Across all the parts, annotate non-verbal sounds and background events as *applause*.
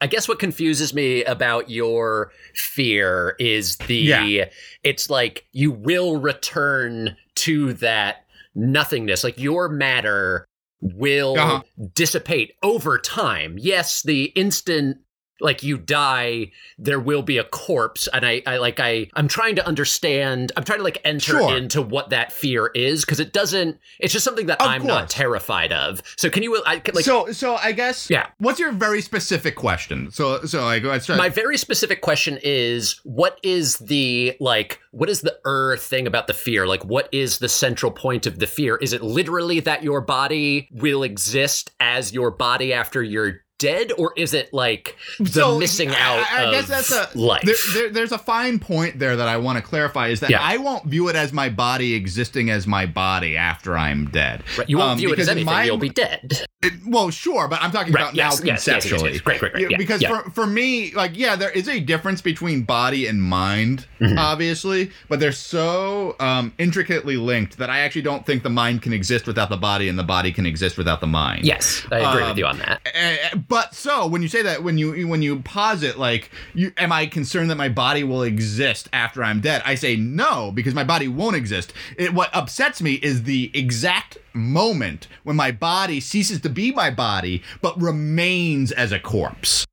I guess what confuses me about your fear is the Yeah. it's like you will return to that nothingness. Like your matter will Uh-huh. dissipate over time. Yes, the instant like you die, there will be a corpse. And I, I like I I'm trying to understand I'm trying to like enter Sure. into what that fear is because it doesn't it's just something that Of I'm not terrified of. So can you I like so so I guess Yeah. What's your very specific question? So so like let's try. my very specific question is what is the like what is the er thing about the fear like what is the central point of the fear is it literally that your body will exist as your body after you're dead or is it like the So, missing out I, I of guess that's a life There, there, there's a fine point there that I want to clarify is that Yeah. I won't view it as my body existing as my body after I'm dead. Right, you won't Um, view it as anything my- you'll be dead It- well, sure, but I'm talking Right, about yes, now yes, conceptually. yes. Great, great, great. Yeah, because yeah. for for me, like, yeah, there is a difference between body and mind, Mhm. obviously, but they're so um, intricately linked that I actually don't think the mind can exist without the body, and the body can exist without the mind. yes i agree Um, with you on that Uh, but so when you say that when you when you posit like you am i concerned that my body will exist after i'm dead i say no because my body won't exist it, what upsets me is the exact moment when my body ceases to be my body but remains as a corpse.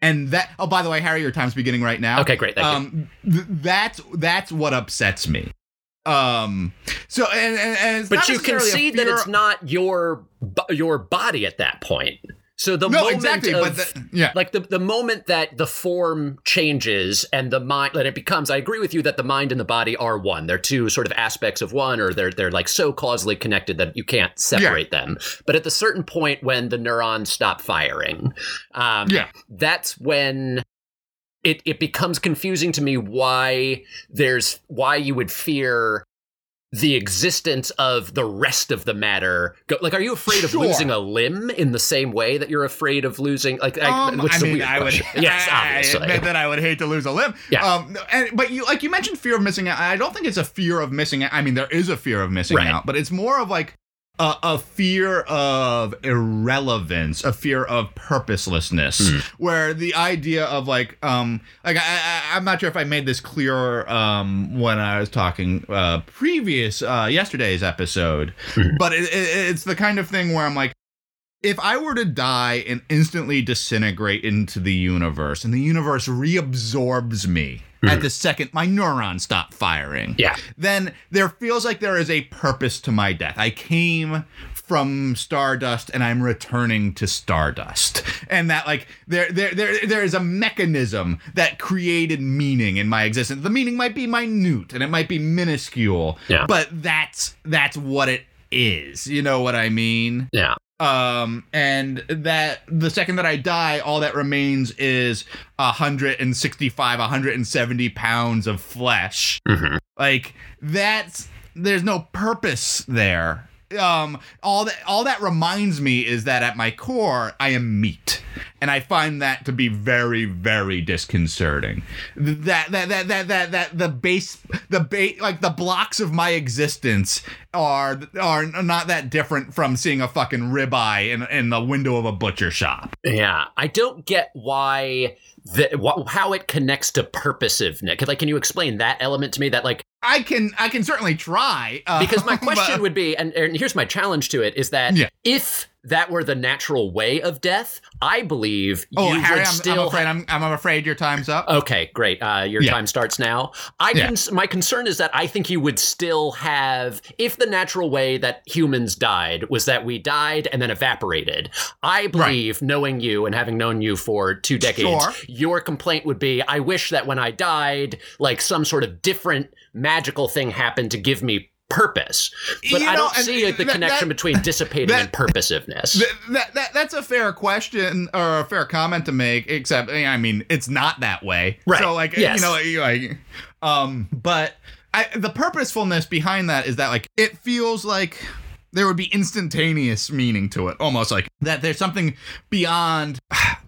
And that oh by the way harry your time's beginning right now. Okay great thank you. Um th- that's that's what upsets me. Um so and, and, and it's but not you concede that it's not your your body at that point so the no moment exactly of, the, yeah. like the, the moment that the form changes and the mind that it becomes i agree with you that the mind and the body are one. They're two sort of aspects of one or they're they're like so causally connected that you can't separate them. But at the certain point when the neurons stop firing um Yeah. that's when it it becomes confusing to me why there's why you would fear the existence of the rest of the matter Go, like are you afraid of Sure. losing a limb in the same way that you're afraid of losing like I, Um, which is I a mean, weird I would. *laughs* yes I obviously admit that I would hate to lose a limb. Yeah. Um, and, but you like you mentioned fear of missing out. I don't think it's a fear of missing out. I mean, there is a fear of missing Right. out, but it's more of like a, a fear of irrelevance, a fear of purposelessness, Hmm. where the idea of like, um, like I, I, I'm not sure if I made this clear um, when I was talking uh, previous uh, yesterday's episode, Mhm. but it, it, it's the kind of thing where I'm like if I were to die and instantly disintegrate into the universe and the universe reabsorbs me at hmm. the second my neurons stop firing, yeah then there feels like there is a purpose to my death. I came from stardust and I'm returning to stardust. And that like there there there there is a mechanism that created meaning in my existence. The meaning might be minute and it might be minuscule, Yeah. but that's that's what it is. You know what I mean? yeah um and that the second that i die all that remains is 165 170 pounds of flesh. Hmm like that's there's no purpose there um all that all that reminds me is that at my core i am meat. And i find that to be very very disconcerting. That that that that that, that the base the base like the blocks of my existence are are not that different from seeing a fucking ribeye in in the window of a butcher shop. Yeah i don't get why the, how it connects to purposiveness. Like can you explain that element to me that like i can i can certainly try uh, because my *laughs* but- question would be and, and here's my challenge to it is that Yeah. if that were the natural way of death i believe oh you harry would I'm, still I'm afraid I'm, I'm afraid your time's up Okay, great. Uh, your Yeah. time starts now. I Yeah. can. My concern is that I think you would still have, if the natural way that humans died was that we died and then evaporated. I believe, knowing you and having known you for two decades, Sure. your complaint would be, I wish that when I died, like some sort of different magical thing happened to give me purpose. But You I don't and see like, the that- connection that- between dissipating that- and purposiveness. Th- that, that that's a fair question or a fair comment to make except I mean it's not that way Right. so like Yes. you know like um but I, the purposefulness behind that is that like it feels like there would be instantaneous meaning to it almost like that there's something beyond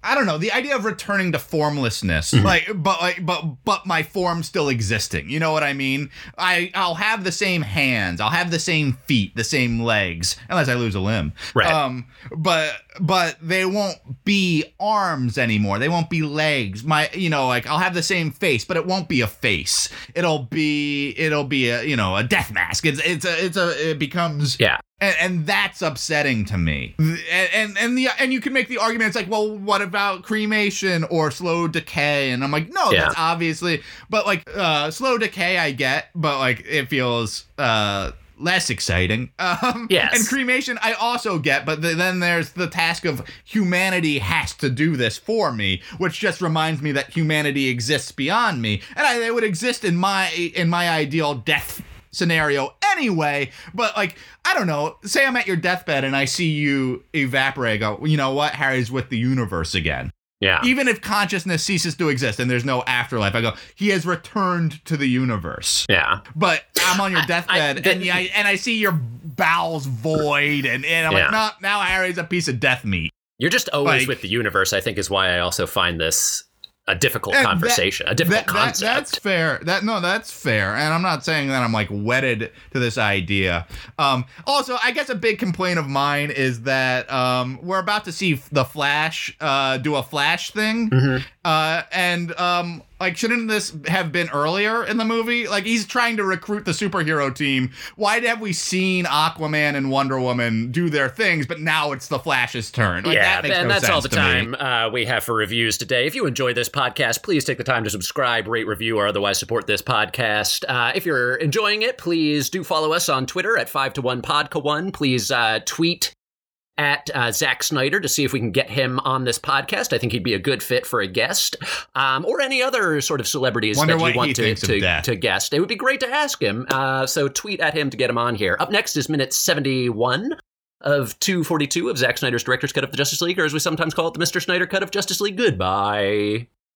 I don't know the idea of returning to formlessness, Mm-hmm. like, but like, but but my form still existing. You know what I mean? I I'll have the same hands, I'll have the same feet, the same legs, unless I lose a limb. Right. Um, but but they won't be arms anymore. They won't be legs. My you know like I'll have the same face, but it won't be a face. It'll be it'll be a you know a death mask. It's it's a it's a it becomes Yeah. And, and that's upsetting to me. And, and and the and you can make the argument it's like, well, what about cremation or slow decay? And I'm like, no, Yeah. that's obviously, but like uh, slow decay, I get, but like it feels uh, less exciting. *laughs* Um, Yes. And cremation, I also get, but th- then there's the task of humanity has to do this for me, which just reminds me that humanity exists beyond me, and I, it would exist in my in my ideal death scenario anyway. But like, I don't know. Say I'm at your deathbed and I see you evaporate. I go, you know what? Harry's with the universe again. Yeah. Even if consciousness ceases to exist and there's no afterlife, I go, he has returned to the universe. Yeah. But I'm on your *laughs* deathbed I- and yeah, and I see your bowels void and, and I'm Yeah. like, no, now Harry's a piece of death meat. You're just always Like- with the universe, I think, is why I also find this a difficult And that- conversation, a difficult That- that- concept. that's fair. That no, that's fair. And I'm not saying that I'm like wedded to this idea. Um, also, I guess a big complaint of mine is that um, we're about to see the Flash uh, do a Flash thing, Mhm. uh, and um, like shouldn't this have been earlier in the movie? Like he's trying to recruit the superhero team. Why have we seen Aquaman and Wonder Woman do their things, but now it's the Flash's turn? Like, yeah, that makes and no that's all the time uh, we have for reviews today. If you enjoy this podcast, please take the time to subscribe, rate, review, or otherwise support this podcast. Uh, if you're enjoying it, please do follow us on Twitter at 5 to 1 Podca 1. Please uh, tweet at uh, Zack Snyder to see if we can get him on this podcast. I think he'd be a good fit for a guest, um, or any other sort of celebrities Wonder that you want to, to, to guest. It would be great to ask him. Uh, so tweet at him to get him on here. Up next is minute 71 of 242 of Zack Snyder's Director's Cut of the Justice League, or as we sometimes call it, the Mr. Snyder Cut of Justice League. Goodbye.